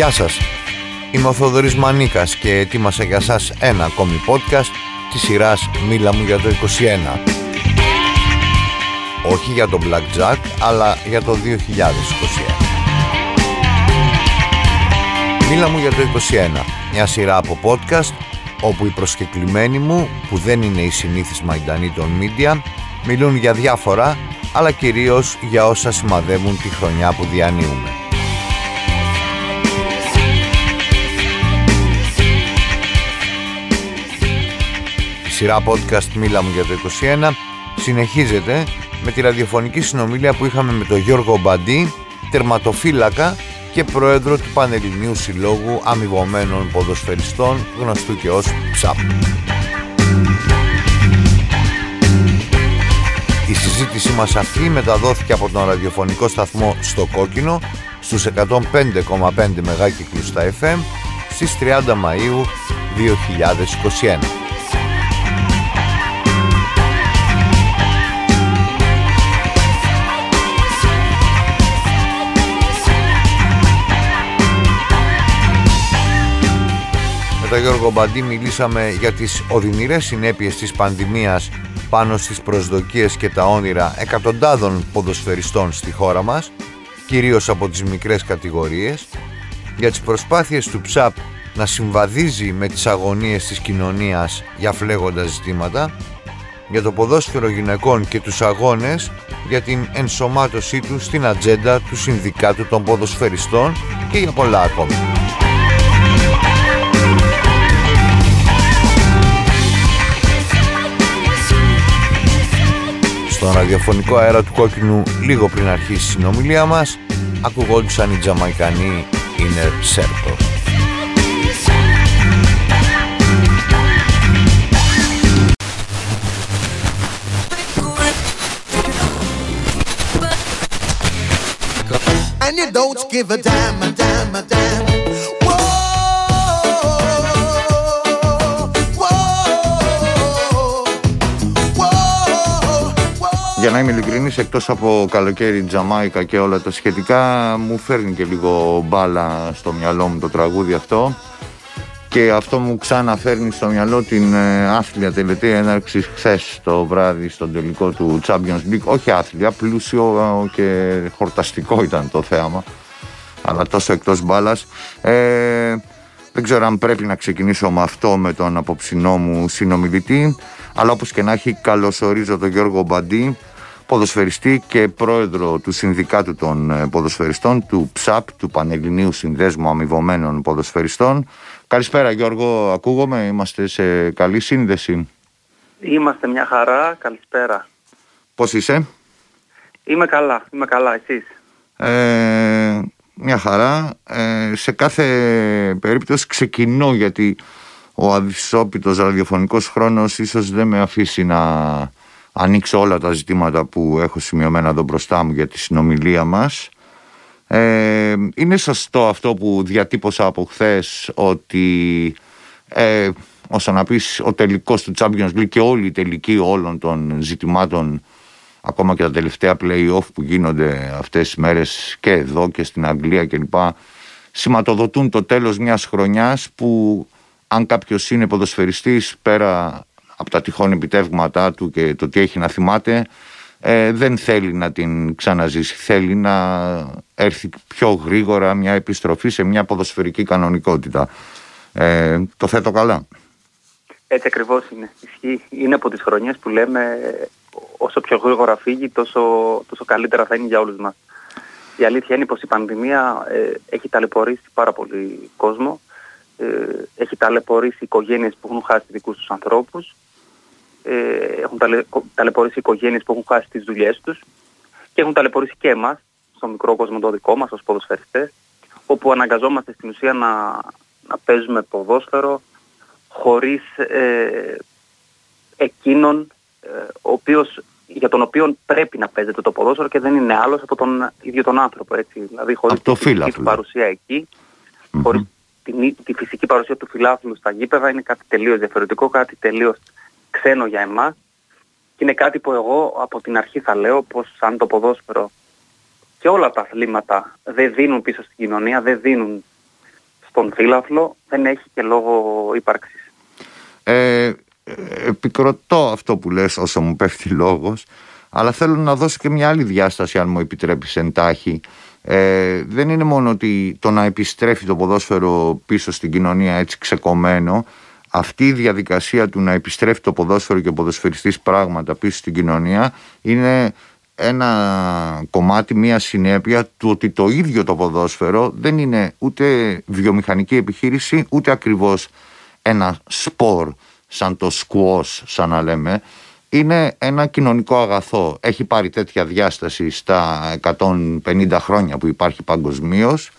Γεια σας, είμαι ο Θοδωρής Μανίκας και ετοίμασα για σας ένα ακόμη podcast της σειράς «Μίλα μου για το 21». Όχι για το Blackjack, αλλά για το 2021. Μίλα μου για το 21, μια σειρά από podcast όπου οι προσκεκλημένοι μου, που δεν είναι οι συνήθεις μαϊντανοί των media, μιλούν για διάφορα, αλλά κυρίως για όσα σημαδεύουν τη χρονιά που διανύουμε. Σειρά podcast «Μίλα μου για το 21» συνεχίζεται με τη ραδιοφωνική συνομιλία που είχαμε με τον Γιώργο Μπαντή, τερματοφύλακα και πρόεδρο του Πανελληνίου Συλλόγου Αμοιβωμένων Ποδοσφαιριστών, γνωστού και ως ΨΑΠ. Η συζήτησή μας αυτή μεταδόθηκε από τον ραδιοφωνικό σταθμό στο Κόκκινο στους 105,5 μεγάκυκλους στα FM στις 30 Μαΐου 2021. Τον Γιώργο Μπαντή μιλήσαμε για τις οδυνηρές συνέπειες της πανδημίας πάνω στις προσδοκίες και τα όνειρα εκατοντάδων ποδοσφαιριστών στη χώρα μας, κυρίως από τις μικρές κατηγορίες, για τις προσπάθειες του ΨΑΠ να συμβαδίζει με τις αγωνίες της κοινωνίας για φλέγοντα ζητήματα, για το ποδόσφαιρο γυναικών και τους αγώνες για την ενσωμάτωσή τους στην ατζέντα του Συνδικάτου των Ποδοσφαιριστών και για πολλά ακόμη. Στον ραδιοφωνικό αέρα του κόκκινου λίγο πριν αρχίσει η συνομιλία μας ακουγόντουσαν οι Τζαμαϊκανοί Inner Circle. And you don't give a damn, a damn, a damn. Για να είμαι ειλικρινής, εκτός από καλοκαίρι, Τζαμάικα και όλα τα σχετικά, μου φέρνει και λίγο μπάλα στο μυαλό μου το τραγούδι αυτό και αυτό μου ξαναφέρνει στο μυαλό την ε, άθλια τελετή έναρξη χθες το βράδυ στον τελικό του Champions League. Όχι άθλια, πλούσιο και χορταστικό ήταν το θέαμα, αλλά τόσο εκτός μπάλας. Ε, δεν ξέρω αν πρέπει να ξεκινήσω με αυτό με τον απόψινό μου συνομιλητή, αλλά όπως και να έχει καλωσορίζω τον Γιώργο Μπαντή, ποδοσφαιριστή και πρόεδρο του Συνδικάτου των ε, Ποδοσφαιριστών, του ΨΑΠ, του Πανελληνίου Συνδέσμου Αμοιβωμένων Ποδοσφαιριστών. Καλησπέρα Γιώργο, ακούγομαι, είμαστε σε καλή σύνδεση. Είμαστε μια χαρά, καλησπέρα. Πώς είσαι; Είμαι καλά, είμαι καλά, εσείς; Ε, μια χαρά. Ε, σε κάθε περίπτωση ξεκινώ γιατί ο αδυσόπιτος ραδιοφωνικός χρόνος ίσως δεν με αφήσει να ανοίξω όλα τα ζητήματα που έχω σημειωμένα εδώ μπροστά μου για τη συνομιλία μας. Ε, είναι σωστό αυτό που διατύπωσα από χθες ότι ε, όσο να πεις ο τελικός του Champions League και όλη η τελική όλων των ζητημάτων ακόμα και τα τελευταία play-off που γίνονται αυτές τις μέρες και εδώ και στην Αγγλία κλπ σηματοδοτούν το τέλος μιας χρονιάς που αν κάποιος είναι ποδοσφαιριστής πέρα από τα τυχόν επιτεύγματά του και το τι έχει να θυμάται ε, δεν θέλει να την ξαναζήσει. Θέλει να έρθει πιο γρήγορα μια επιστροφή σε μια ποδοσφαιρική κανονικότητα. Ε, το θέτω καλά. Έτσι ακριβώς είναι. Είναι από τις χρονιές που λέμε όσο πιο γρήγορα φύγει τόσο, τόσο καλύτερα θα είναι για όλους μας. Η αλήθεια είναι πως η πανδημία ε, έχει ταλαιπωρήσει πάρα πολύ κόσμο. Ε, έχει ταλαιπωρήσει οικογένειες που έχουν χάσει δικούς τους ανθρώπους ε, έχουν ταλαι, ταλαιπωρήσει οικογένειες που έχουν χάσει τις δουλειές τους και έχουν ταλαιπωρήσει και εμάς, στο μικρό κόσμο το δικό μας ως ποδοσφαιριστές, όπου αναγκαζόμαστε στην ουσία να, να παίζουμε ποδόσφαιρο χωρίς ε, εκείνον ε, ο οποίος, για τον οποίο πρέπει να παίζεται το ποδόσφαιρο και δεν είναι άλλος από τον ίδιο τον άνθρωπο. Έτσι. Δηλαδή χωρίς τη φυσική του παρουσία εκεί, mm-hmm. χωρίς τη, τη φυσική παρουσία του φιλάθλου στα γήπεδα είναι κάτι τελείως διαφορετικό, κάτι τελείως ξένο για εμάς και είναι κάτι που εγώ από την αρχή θα λέω πως αν το ποδόσφαιρο και όλα τα αθλήματα δεν δίνουν πίσω στην κοινωνία, δεν δίνουν στον φύλαθλο δεν έχει και λόγο ύπαρξης. Ε, επικροτώ αυτό που λες όσο μου πέφτει λόγος αλλά θέλω να δώσω και μια άλλη διάσταση αν μου επιτρέπεις εντάχει ε, δεν είναι μόνο ότι το να επιστρέφει το ποδόσφαιρο πίσω στην κοινωνία έτσι ξεκομμένο αυτή η διαδικασία του να επιστρέφει το ποδόσφαιρο και ο ποδοσφαιριστής πράγματα πίσω στην κοινωνία είναι ένα κομμάτι, μια συνέπεια του ότι το ίδιο το ποδόσφαιρο δεν είναι ούτε βιομηχανική επιχείρηση ούτε ακριβώς ένα σπορ σαν το σκουός σαν να λέμε είναι ένα κοινωνικό αγαθό. Έχει πάρει τέτοια διάσταση στα 150 χρόνια που υπάρχει παγκοσμίως,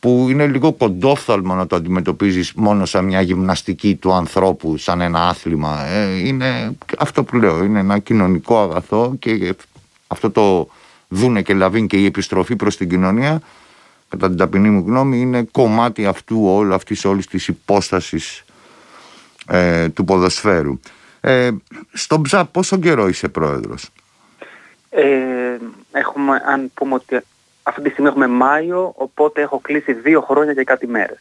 που είναι λίγο κοντόφθαλμο να το αντιμετωπίζεις μόνο σαν μια γυμναστική του ανθρώπου, σαν ένα άθλημα. Ε, είναι αυτό που λέω, είναι ένα κοινωνικό αγαθό και αυτό το δούνε και λαβήν και η επιστροφή προς την κοινωνία κατά την ταπεινή μου γνώμη είναι κομμάτι αυτού όλου αυτής όλης της υπόστασης ε, του ποδοσφαίρου. Ε, στον ΠΖΑ πόσο καιρό είσαι πρόεδρος; Ε, έχουμε, αν πούμε ότι αυτή τη στιγμή έχουμε Μάιο, οπότε έχω κλείσει δύο χρόνια και κάτι μέρες.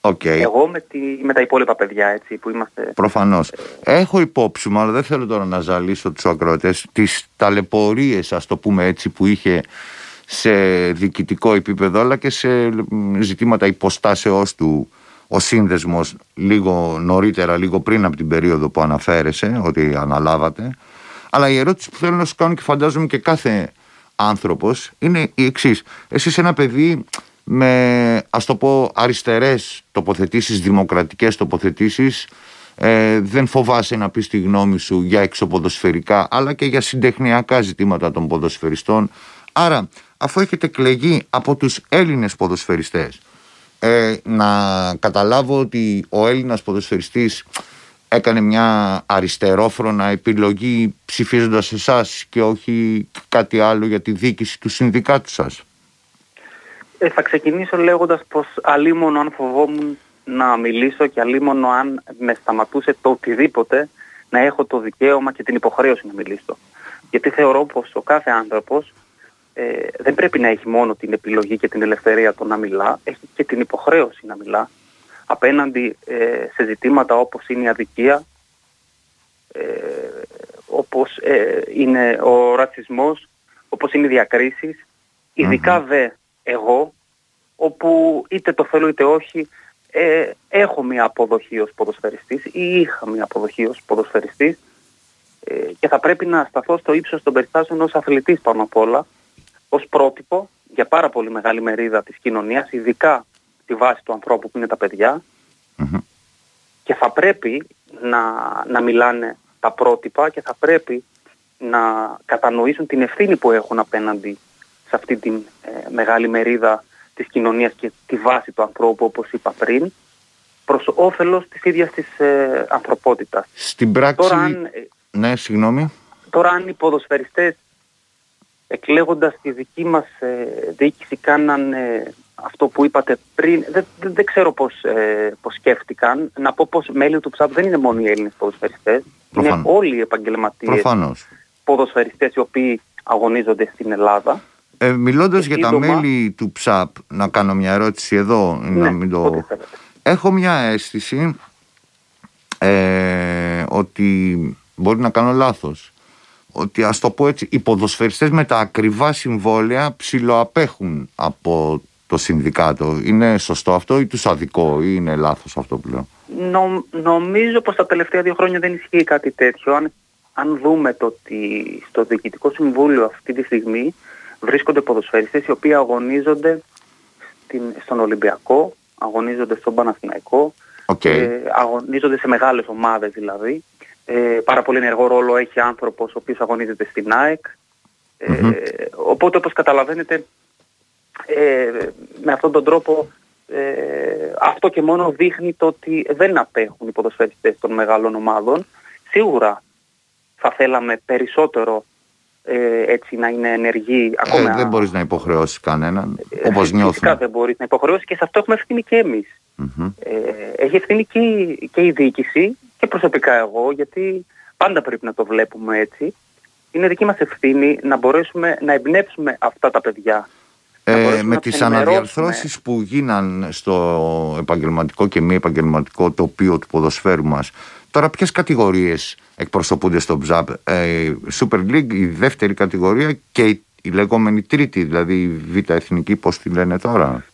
Okay. Εγώ με, τη, με τα υπόλοιπα παιδιά έτσι που είμαστε... Προφανώς. Έχω υπόψη μου, αλλά δεν θέλω τώρα να ζαλίσω τους ακρότες, τις ταλαιπωρίες ας το πούμε έτσι που είχε σε διοικητικό επίπεδο αλλά και σε ζητήματα υποστάσεώς του ο σύνδεσμος λίγο νωρίτερα, λίγο πριν από την περίοδο που αναφέρεσαι, ότι αναλάβατε. Αλλά η ερώτηση που θέλω να σου κάνω και φαντάζομαι και κάθε άνθρωπος είναι η εξής. Εσύ είσαι ένα παιδί με ας το πω αριστερές τοποθετήσεις, δημοκρατικές τοποθετήσεις ε, δεν φοβάσαι να πεις τη γνώμη σου για εξωποδοσφαιρικά αλλά και για συντεχνιακά ζητήματα των ποδοσφαιριστών άρα αφού έχετε κλεγεί από τους Έλληνες ποδοσφαιριστές ε, να καταλάβω ότι ο Έλληνας ποδοσφαιριστής έκανε μια αριστερόφρονα επιλογή ψηφίζοντας εσάς και όχι κάτι άλλο για τη δίκηση του συνδικάτου σας. Ε, θα ξεκινήσω λέγοντας πως αλίμονο αν φοβόμουν να μιλήσω και αλίμονο αν με σταματούσε το οτιδήποτε να έχω το δικαίωμα και την υποχρέωση να μιλήσω. Γιατί θεωρώ πως ο κάθε άνθρωπος ε, δεν πρέπει να έχει μόνο την επιλογή και την ελευθερία του να μιλά, έχει και την υποχρέωση να μιλά απέναντι ε, σε ζητήματα όπως είναι η αδικία, ε, όπως ε, είναι ο ρατσισμός, όπως είναι οι διακρίσεις, δε εγώ, όπου είτε το θέλω είτε όχι, ε, έχω μια αποδοχή ως ποδοσφαιριστής ή είχα μια αποδοχή ως ποδοσφαιριστής ε, και θα πρέπει να σταθώ στο ύψος των περιστάσεων ως αθλητής πάνω απ' όλα, ως πρότυπο για πάρα πολύ μεγάλη μερίδα της κοινωνίας, ειδικά τη βάση του ανθρώπου που είναι τα παιδιά και θα πρέπει να, να μιλάνε τα πρότυπα και θα πρέπει να κατανοήσουν την ευθύνη που έχουν απέναντι σε αυτή τη ε, μεγάλη μερίδα της κοινωνίας και τη βάση του ανθρώπου όπως είπα πριν προς όφελος της ίδιας της ε, ανθρωπότητας. Στην πράξη... Τώρα, αν, ε, ναι, συγγνώμη. Τώρα αν οι ποδοσφαιριστές εκλέγοντας τη δική μας ε, διοίκηση κάναν αυτό που είπατε πριν, δεν, δεν, ξέρω πώς, ε, πώς σκέφτηκαν. Να πω πως μέλη του ΨΑΠ δεν είναι μόνο οι Έλληνες ποδοσφαιριστές. Είναι όλοι οι επαγγελματίες Προφανώς. ποδοσφαιριστές οι οποίοι αγωνίζονται στην Ελλάδα. Ε, μιλώντας για τα μέλη του ΨΑΠ, να κάνω μια ερώτηση εδώ. Ναι, να μην το... Έχω μια αίσθηση ε, ότι μπορεί να κάνω λάθος ότι ας το πω έτσι οι ποδοσφαιριστές με τα ακριβά συμβόλαια ψιλοαπέχουν από το συνδικάτο. Είναι σωστό αυτό ή τους αδικό ή είναι λάθος αυτό που λέω. Νο, νομίζω πως τα τελευταία δύο χρόνια δεν ισχύει κάτι τέτοιο. Αν, αν δούμε το ότι στο Διοικητικό Συμβούλιο αυτή τη στιγμή βρίσκονται ποδοσφαιριστές οι οποίοι αγωνίζονται στην, στον Ολυμπιακό, αγωνίζονται στον Παναθηναϊκό, okay. ε, αγωνίζονται σε μεγάλες ομάδες δηλαδή. Ε, πάρα πολύ ενεργό ρόλο έχει άνθρωπος ο οποίος αγωνίζεται στην ΑΕΚ. Ε, οπότε όπως καταλαβαίνετε ε, με αυτόν τον τρόπο ε, αυτό και μόνο δείχνει το ότι δεν απέχουν οι ποδοσφαιριστές των μεγάλων ομάδων. Σίγουρα θα θέλαμε περισσότερο ε, έτσι να είναι ενεργοί ακόμα. Ε, δεν μπορείς να υποχρεώσεις κανέναν, ε, όπως νιώθουμε. Φυσικά δεν μπορείς να υποχρεώσεις και σε αυτό έχουμε ευθύνη και εμείς. Ε, έχει ευθύνη και, και η διοίκηση και προσωπικά εγώ, γιατί πάντα πρέπει να το βλέπουμε έτσι. Είναι δική μας ευθύνη να μπορέσουμε να εμπνεύσουμε αυτά τα παιδιά Ε, με τις αναδιαρθρώσεις που γίναν στο επαγγελματικό και μη επαγγελματικό τοπίο του ποδοσφαίρου μας τώρα ποιες κατηγορίες εκπροσωπούνται στο ΨΑΠ; Ε, Super League η δεύτερη κατηγορία και η, η λεγόμενη τρίτη δηλαδή η β' εθνική πώς τη λένε τώρα;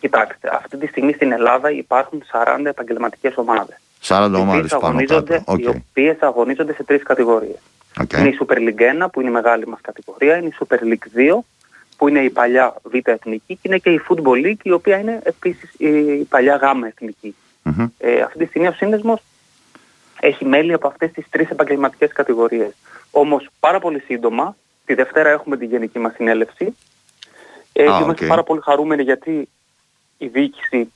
Κοιτάξτε, αυτή τη στιγμή στην Ελλάδα υπάρχουν 40 επαγγελματικές ομάδες 40 ομάδες πάνω κάτω. Okay. Οι οποίες αγωνίζονται σε τρεις κατηγορίες. Okay. Είναι η Super League 1 που είναι η μεγάλη μας κατηγορία, είναι η Super League 2 που είναι η παλιά Β' Εθνική και είναι και η Football League η οποία είναι επίσης η παλιά Γ' Εθνική. Mm-hmm. Ε, αυτή τη στιγμή ο σύνδεσμος έχει μέλη από αυτές τις τρεις επαγγελματικές κατηγορίες. Όμως πάρα πολύ σύντομα, τη Δευτέρα έχουμε τη γενική μας συνέλευση ε, ah, και είμαστε okay. πάρα πολύ χαρούμενοι γιατί η διοίκηση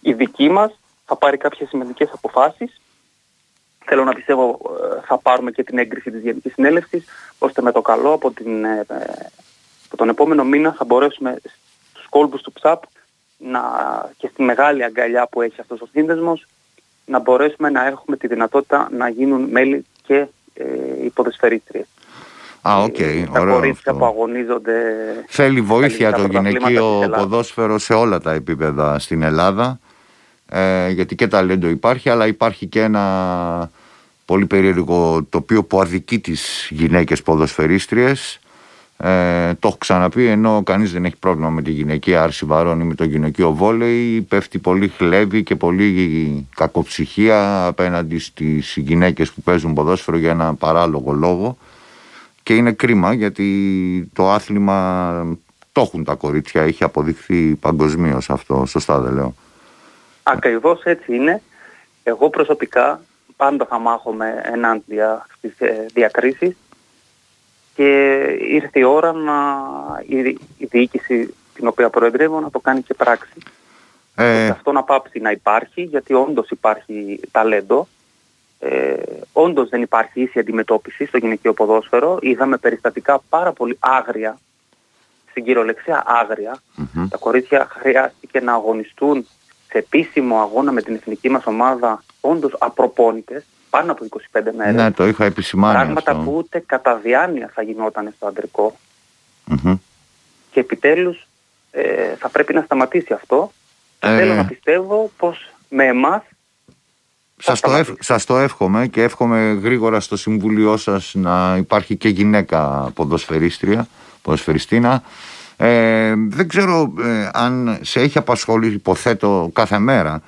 η δική μας θα πάρει κάποιες σημαντικές αποφάσεις. Θέλω να πιστεύω ε, θα πάρουμε και την έγκριση της Γενικής Συνέλευσης, ώστε με το καλό από, την, ε, από τον επόμενο μήνα θα μπορέσουμε στους κόλπους του ΨΑΠ να, και στη μεγάλη αγκαλιά που έχει αυτός ο σύνδεσμος να μπορέσουμε να έχουμε τη δυνατότητα να γίνουν μέλη και ε, οι ποδοσφαιρίστριες. Α, OK. Okay. Τα κορίτσια που αγωνίζονται. Θέλει βοήθεια το γυναικείο ποδόσφαιρο σε όλα τα επίπεδα στην Ελλάδα ε, γιατί και ταλέντο υπάρχει αλλά υπάρχει και ένα πολύ περίεργο τοπίο που αδικεί τις γυναίκες ποδοσφαιρίστριες ε, το έχω ξαναπεί ενώ κανείς δεν έχει πρόβλημα με τη γυναικεία άρση βαρών ή με το γυναικείο βόλεϊ. Πέφτει πολύ χλεύη και πολύ κακοψυχία απέναντι στις γυναίκες που παίζουν ποδόσφαιρο για ένα παράλογο λόγο. Και είναι κρίμα γιατί το άθλημα το έχουν τα κορίτσια έχει αποδειχθεί παγκοσμίως αυτό σωστά δεν λέω. Ακριβώς έτσι είναι. Εγώ προσωπικά πάντα θα μάχομαι ενάντια στις ε, διακρίσεις και ήρθε η ώρα να η, η διοίκηση την οποία προεδρεύω να το κάνει και πράξη. Ε... αυτό να πάψει να υπάρχει γιατί όντως υπάρχει ταλέντο. Ε, όντως δεν υπάρχει ίση αντιμετώπιση στο γυναικείο ποδόσφαιρο. Είδαμε περιστατικά πάρα πολύ άγρια, στην κυριολεξία Τα κορίτσια χρειάστηκε να αγωνιστούν σε επίσημο αγώνα με την εθνική μας ομάδα όντως απροπόνητες πάνω από 25 μέρες. Ναι, το είχα επισημάνει Πράγματα που ούτε κατά διάνοια θα γινόταν στο αντρικο Και επιτέλους ε, θα πρέπει να σταματήσει αυτό. Και ε... θέλω να πιστεύω πως με εμάς σας το, σας το εύχομαι και εύχομαι γρήγορα στο Συμβούλιο σας να υπάρχει και γυναίκα ποδοσφαιρίστρια, ποδοσφαιριστήνα. Ε, δεν ξέρω ε, αν σε έχει απασχολήσει, υποθέτω κάθε μέρα,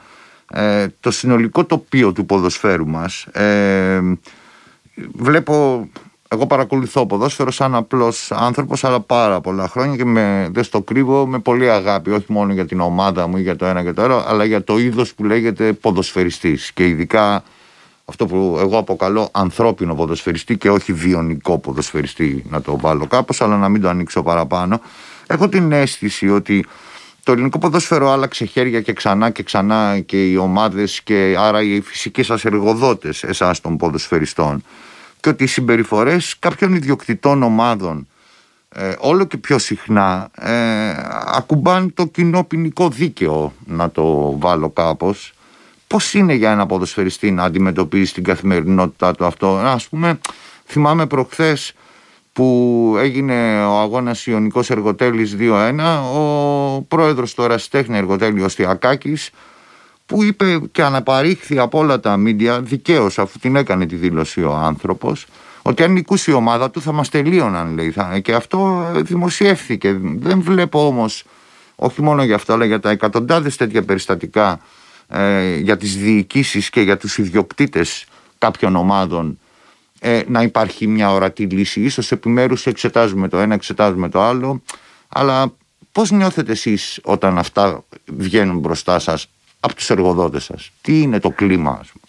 ε, το συνολικό τοπίο του ποδοσφαίρου μας. βλέπω, εγώ παρακολουθώ ποδόσφαιρο σαν απλός άνθρωπος, αλλά πάρα πολλά χρόνια και με, δεν στο κρύβω με πολύ αγάπη, όχι μόνο για την ομάδα μου ή για το ένα και το άλλο, αλλά για το είδος που λέγεται ποδοσφαιριστής και ειδικά αυτό που εγώ αποκαλώ ανθρώπινο ποδοσφαιριστή και όχι βιονικό ποδοσφαιριστή να το βάλω κάπως αλλά να μην το ανοίξω παραπάνω Έχω την αίσθηση ότι το ελληνικό ποδόσφαιρο άλλαξε χέρια και ξανά και ξανά και οι ομάδες και άρα οι φυσικοί σας εργοδότες εσάς των ποδοσφαιριστών. Και ότι οι συμπεριφορές κάποιων ιδιοκτητών ομάδων ε, όλο και πιο συχνά ε, ακουμπάν το κοινό ποινικό δίκαιο να το βάλω κάπως. Πώς είναι για ένα ποδοσφαιριστή να αντιμετωπίζει την καθημερινότητά του αυτό; Ας πούμε θυμάμαι προχθές που έγινε ο αγώνας Ιωνικός Εργοτέλης 2-1 ο πρόεδρος του Ερασιτέχνη Εργοτέλη Στιακάκης που είπε και αναπαρήχθη από όλα τα μίντια δικαίως αφού την έκανε τη δήλωση ο άνθρωπος ότι αν νικούσε η ομάδα του θα μας τελείωναν λέει και αυτό δημοσιεύθηκε. Δεν βλέπω όμως όχι μόνο για αυτό αλλά για τα εκατοντάδες τέτοια περιστατικά ε, για τις διοικήσεις και για τους ιδιοκτήτες κάποιων ομάδων ε, να υπάρχει μια ορατή λύση. Ίσως επιμέρους εξετάζουμε το ένα, εξετάζουμε το άλλο, αλλά πώς νιώθετε εσείς όταν αυτά βγαίνουν μπροστά σας από τους εργοδότες σας; Τι είναι το κλίμα, ας πούμε;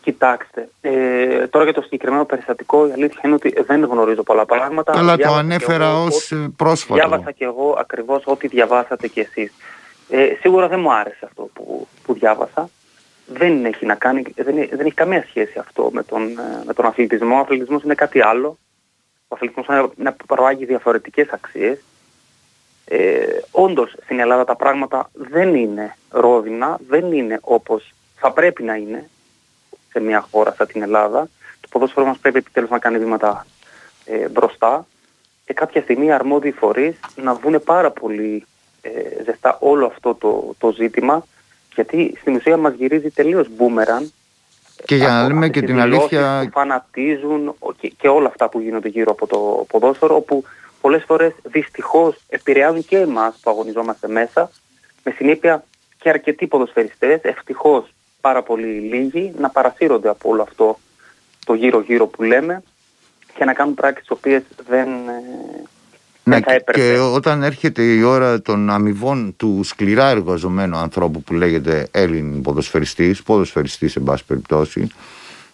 Κοιτάξτε, ε, τώρα για το συγκεκριμένο περιστατικό η αλήθεια είναι ότι δεν γνωρίζω πολλά πράγματα. Αλλά το ανέφερα ως ε, πρόσφατο. Διάβασα και εγώ ακριβώς ό,τι διαβάσατε κι εσείς. Ε, σίγουρα δεν μου άρεσε αυτό που, που διάβασα δεν έχει να κάνει, δεν, δεν έχει καμία σχέση αυτό με τον, ε, με τον αθλητισμό. Ο αθλητισμός είναι κάτι άλλο. Ο αθλητισμός είναι να παράγει διαφορετικές αξίες. Ε, όντως στην Ελλάδα τα πράγματα δεν είναι ρόδινα, δεν είναι όπως θα πρέπει να είναι σε μια χώρα σαν την Ελλάδα. Το ποδόσφαιρο μας πρέπει επιτέλους να κάνει βήματα ε, μπροστά. και κάποια στιγμή οι αρμόδιοι φορείς να βγουν πάρα πολύ ε, ζεστά όλο αυτό το, το ζήτημα γιατί στην ουσία μας γυρίζει τελείως μπούμεραν και για να λέμε και την αλήθεια... Που φανατίζουν και, και όλα αυτά που γίνονται γύρω από το ποδόσφαιρο όπου πολλές φορές δυστυχώς επηρεάζουν και εμάς που αγωνιζόμαστε μέσα με συνέπεια και αρκετοί ποδοσφαιριστές, ευτυχώς πάρα πολύ λίγοι, να παρασύρονται από όλο αυτό το γύρω-γύρω που λέμε και να κάνουν πράξεις τις οποίες δεν, ε, ναι, και όταν έρχεται η ώρα των αμοιβών του σκληρά εργαζομένου ανθρώπου που λέγεται Έλλην ποδοσφαιριστής, ποδοσφαιριστής σε πάση περιπτώσει,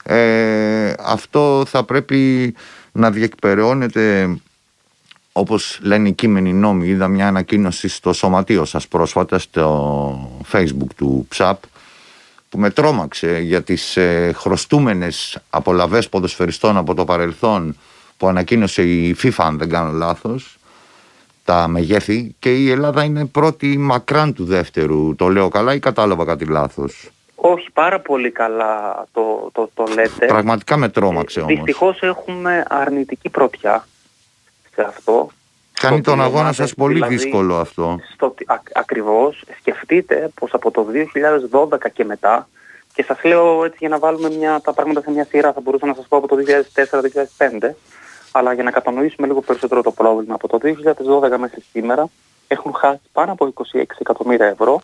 ε, αυτό θα πρέπει να διεκπεραιώνεται όπως λένε οι κείμενοι νόμοι. Είδα μια ανακοίνωση στο σωματείο σας πρόσφατα στο facebook του ΨΑΠ που με τρόμαξε για τις ε, χρωστούμενες απολαβές ποδοσφαιριστών από το παρελθόν που ανακοίνωσε η FIFA αν δεν κάνω λάθος τα μεγέθη και η Ελλάδα είναι πρώτη μακράν του δεύτερου. Το λέω καλά ή κατάλαβα κάτι λάθος; Όχι, πάρα πολύ καλά το, το, το λέτε. Πραγματικά με τρόμαξε όμως. Δυστυχώς έχουμε αρνητική πρωτιά σε αυτό. Κάνει τον αγώνα σας πολύ δηλαδή, δύσκολο αυτό. Στο, α, ακριβώς. Σκεφτείτε πως από το 2012 και μετά και σας λέω έτσι για να βάλουμε μια, τα πράγματα σε μια σειρά θα μπορούσα να σας πω από το 2004-2005 αλλά για να κατανοήσουμε λίγο περισσότερο το πρόβλημα, από το 2012 μέχρι σήμερα έχουν χάσει πάνω από 26 εκατομμύρια ευρώ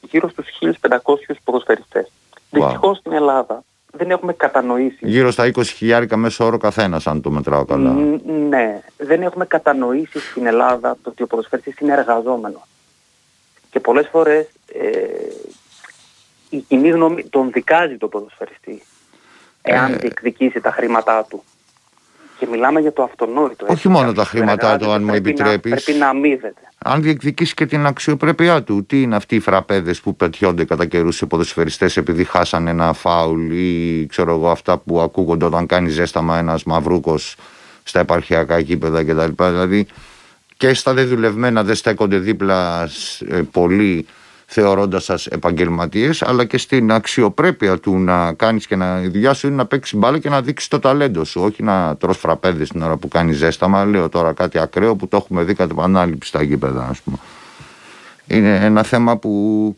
γύρω στους 1.500 ποδοσφαιριστές. Wow. Δυστυχώς στην Ελλάδα δεν έχουμε κατανοήσει. Γύρω στα 20 χιλιάρικα μέσω όρο καθένας, αν το μετράω καλά. ναι, δεν έχουμε κατανοήσει στην Ελλάδα το ότι ο ποδοσφαιριστής είναι εργαζόμενος. Και πολλές φορές ε, η κοινή γνώμη τον δικάζει τον ποδοσφαιριστή εάν ε... διεκδικήσει τα χρήματά του. Και μιλάμε για το αυτονόητο. Όχι μόνο τα χρήματά του, αν μου επιτρέπεις. Πρέπει να αμείβεται. Αν διεκδικήσει και την αξιοπρέπειά του. Τι είναι αυτοί οι φραπέδες που πετιόνται κατά καιρούς σε ποδοσφαιριστές επειδή χάσαν ένα φάουλ ή ξέρω εγώ αυτά που ακούγονται όταν κάνει ζέσταμα ένας μαυρούκος στα επαρχιακά γήπεδα κτλ. Δηλαδή και στα δε δουλευμένα δεν στέκονται δίπλα ε, πολλοί θεωρώντας σας επαγγελματίες αλλά και στην αξιοπρέπεια του να κάνεις και να η δουλειά σου είναι να παίξεις μπάλα και να δείξεις το ταλέντο σου όχι να τρως φραπέδες την ώρα που κάνει ζέσταμα λέω τώρα κάτι ακραίο που το έχουμε δει κατά επανάληψη στα γήπεδα ας πούμε. είναι ένα θέμα που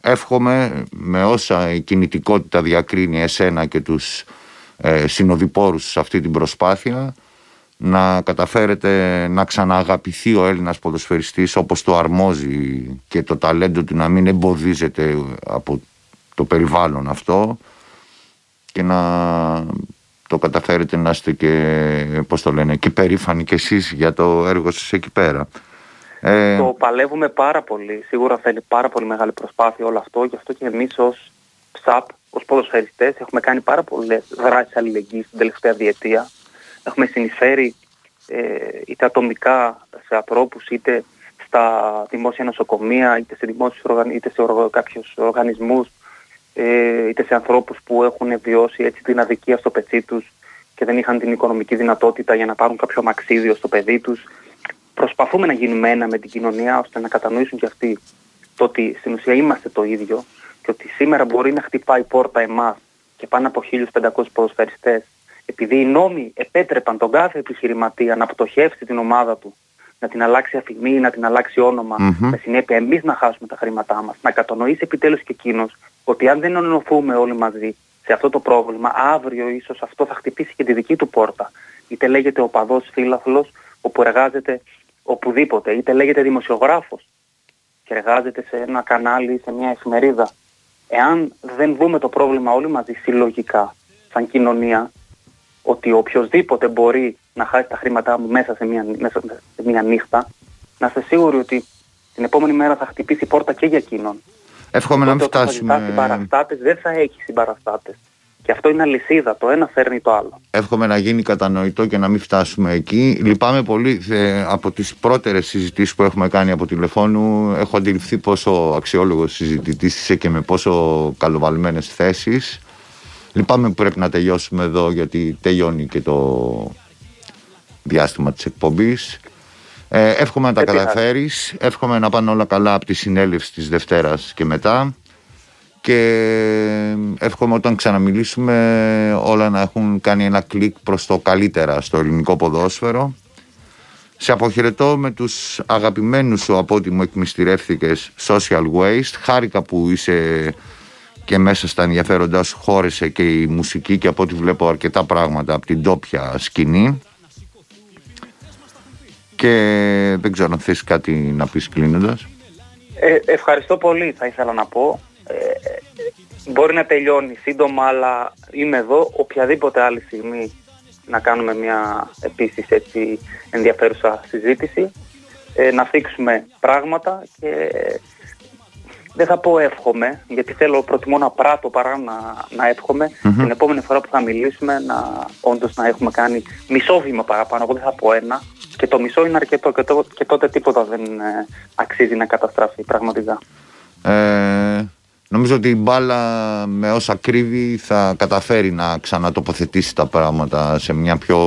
εύχομαι με όσα η κινητικότητα διακρίνει εσένα και τους ε, συνοδοιπόρους σε αυτή την προσπάθεια να καταφέρετε να ξανααγαπηθεί ο Έλληνας ποδοσφαιριστής όπως το αρμόζει και το ταλέντο του να μην εμποδίζεται από το περιβάλλον αυτό και να το καταφέρετε να είστε και, πώς το λένε, και περήφανοι κι εσείς για το έργο σας εκεί πέρα. Ε... Το παλεύουμε πάρα πολύ. Σίγουρα θέλει πάρα πολύ μεγάλη προσπάθεια όλο αυτό. Γι' αυτό και εμείς ως ΣΑΠ, ως ποδοσφαιριστές, έχουμε κάνει πάρα πολλές δράσεις αλληλεγγύης την τελευταία διετία έχουμε συνεισφέρει ε, είτε ατομικά σε ανθρώπους είτε στα δημόσια νοσοκομεία είτε σε, δημόσιους είτε σε κάποιους οργανισμούς ε, είτε σε ανθρώπους που έχουν βιώσει έτσι την αδικία στο πετσί τους και δεν είχαν την οικονομική δυνατότητα για να πάρουν κάποιο μαξίδιο στο παιδί τους. Προσπαθούμε να γίνουμε ένα με την κοινωνία ώστε να κατανοήσουν και αυτοί το ότι στην ουσία είμαστε το ίδιο και ότι σήμερα μπορεί να χτυπάει πόρτα εμάς και πάνω από 1.500 ποδοσφαιριστές επειδή οι νόμοι επέτρεπαν τον κάθε επιχειρηματία να πτωχεύσει την ομάδα του, να την αλλάξει αφημί, να την αλλάξει όνομα, mm-hmm. με συνέπεια εμείς να χάσουμε τα χρήματά μας, να κατανοήσει επιτέλους και εκείνος ότι αν δεν ενωθούμε όλοι μαζί σε αυτό το πρόβλημα, αύριο ίσως αυτό θα χτυπήσει και τη δική του πόρτα. Είτε λέγεται οπαδό φίλαθλο, όπου εργάζεται οπουδήποτε, είτε λέγεται δημοσιογράφος και εργάζεται σε ένα κανάλι, σε μια εφημερίδα. Εάν δεν δούμε το πρόβλημα όλοι μαζί συλλογικά, σαν κοινωνία, ότι οποιοδήποτε μπορεί να χάσει τα χρήματά μου μέσα σε μια, μέσα σε μια νύχτα, να είστε σίγουροι ότι την επόμενη μέρα θα χτυπήσει η πόρτα και για εκείνον. Εύχομαι να μην φτάσουμε. Αν συμπαραστάτε, δεν θα έχει συμπαραστάτες. Και αυτό είναι αλυσίδα. Το ένα φέρνει το άλλο. Εύχομαι να γίνει κατανοητό και να μην φτάσουμε εκεί. Λυπάμαι πολύ από τις πρώτερες συζητήσεις που έχουμε κάνει από τηλεφώνου. Έχω αντιληφθεί πόσο αξιόλογος συζητητής είσαι και με πόσο καλοβαλμένες θέσεις. Λυπάμαι που πρέπει να τελειώσουμε εδώ γιατί τελειώνει και το διάστημα της εκπομπής. Ε, εύχομαι να τα καταφέρεις, εύχομαι να πάνε όλα καλά από τη συνέλευση της Δευτέρας και μετά και εύχομαι όταν ξαναμιλήσουμε όλα να έχουν κάνει ένα κλικ προς το καλύτερα στο ελληνικό ποδόσφαιρο Σε αποχαιρετώ με τους αγαπημένους σου από ό,τι μου εκμυστηρεύθηκες Social Waste. Χάρηκα που είσαι και μέσα στα ενδιαφέροντά σου χώρεσε και η μουσική και από ό,τι βλέπω αρκετά πράγματα από την τόπια σκηνή. Και δεν ξέρω αν θες κάτι να πεις κλείνοντας. Ε, ευχαριστώ πολύ θα ήθελα να πω. Ε, μπορεί να τελειώνει σύντομα αλλά είμαι εδώ οποιαδήποτε άλλη στιγμή να κάνουμε μια επίσης έτσι ενδιαφέρουσα συζήτηση, ε, να θίξουμε πράγματα και δεν θα πω εύχομαι, γιατί θέλω προτιμώ να πράττω παρά να, να εύχομαι την επόμενη φορά που θα μιλήσουμε να όντως να έχουμε κάνει μισό βήμα παραπάνω, εγώ δεν θα πω ένα και το μισό είναι αρκετό και, το, και τότε τίποτα δεν ε, αξίζει να καταστραφεί πραγματικά. Ε, Νομίζω ότι η μπάλα με όσα κρύβει θα καταφέρει να ξανατοποθετήσει τα πράγματα σε μια πιο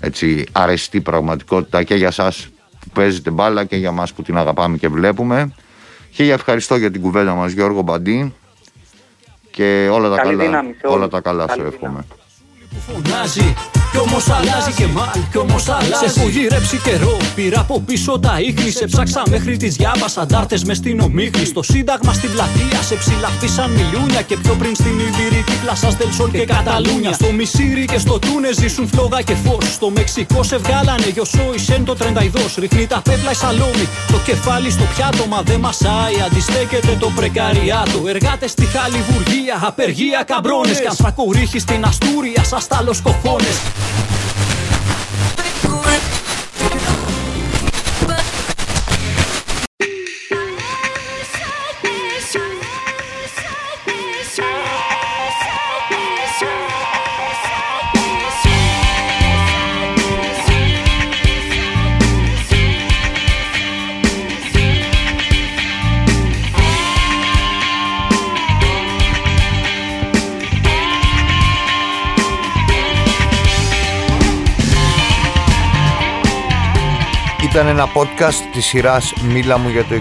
έτσι, αρεστή πραγματικότητα και για σας που παίζετε μπάλα και για μας που την αγαπάμε και βλέπουμε. Και για ευχαριστώ για την κουβέντα μας Γιώργο Μπαντή. Και όλα τα καλά, όλα τα καλά σου εύχομαι. Κι όμως αλλάζει και μάλ, κι όμως αλλάζει. Σε έχω γυρέψει καιρό. Πήρα από πίσω τα ίχνη. Σε ψάξα μέχρι τις διάβασα. Αντάρτες μες στην ομίχνη. Στο σύνταγμα στην πλατεία σε ψηλαφίσαν μιλούνια. Και πιο πριν στην Ιβυρική πλασά Δελσόλ και Καταλούνια. Στο Μισήρι και στο Τούνε ζήσουν φλόγα και φως. Στο Μεξικό σε βγάλανε γιοσό η Σεν το τρενταϊδός. Ρίχνει τα πέπλα η σαλόμη. Το κεφάλι στο πιάτο μα δεν μασάει. Αντιστέκεται το πρεκαριάτο. Εργάτες στη Χαλιβουργία. Απεργία καμπρόνες. Κι αν στην Αστούρια. Σας τάλο Podcast. Ήταν ένα podcast της σειράς «Μίλα μου για το 21».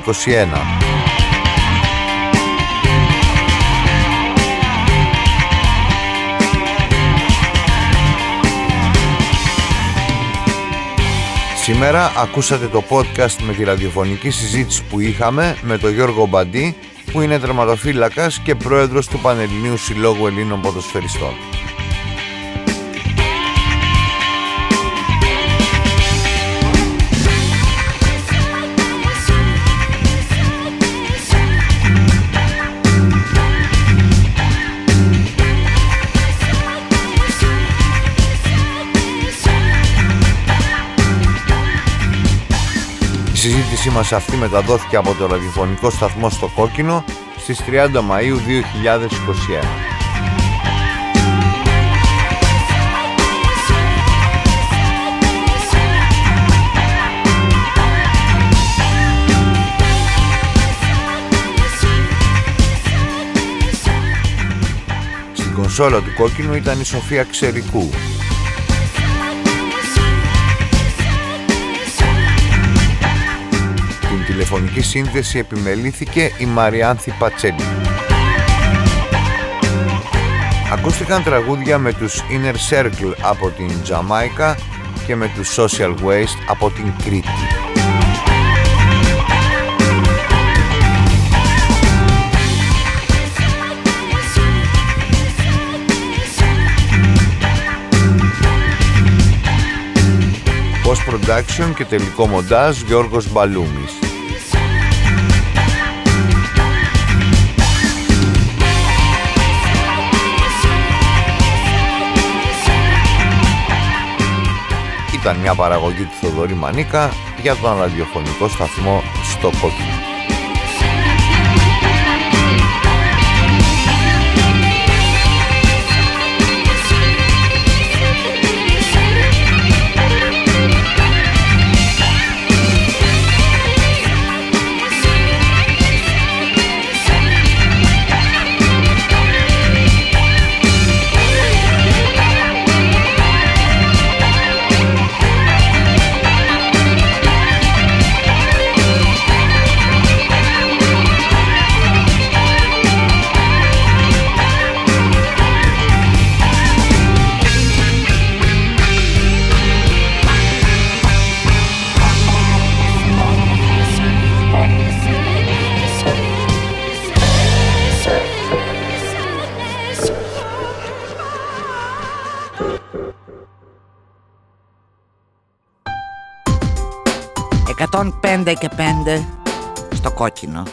Σήμερα ακούσατε το podcast με τη ραδιοφωνική συζήτηση που είχαμε με τον Γιώργο Μπαντή που είναι τερματοφύλακας και πρόεδρος του Πανελληνίου Συλλόγου Ελλήνων Ποδοσφαιριστών. Συζήτησή μας αυτή μεταδόθηκε από το ραδιοφωνικό σταθμό στο Κόκκινο στις 30 Μαΐου 2021. Στην κονσόλα του κόκκινου ήταν η Σοφία Ξερικού τηλεφωνική σύνδεση επιμελήθηκε η Μαριάνθη Πατσέλη. Ακούστηκαν τραγούδια με τους Inner Circle από την Τζαμάικα και με τους Social Waste από την Κρήτη. Post Production και τελικό μοντάζ Γιώργος Μπαλούμης. Ήταν μια παραγωγή του Θοδωρή Μανίκα για τον ραδιοφωνικό σταθμό στο Κόκκινο. 105 και 5 στο κόκκινο.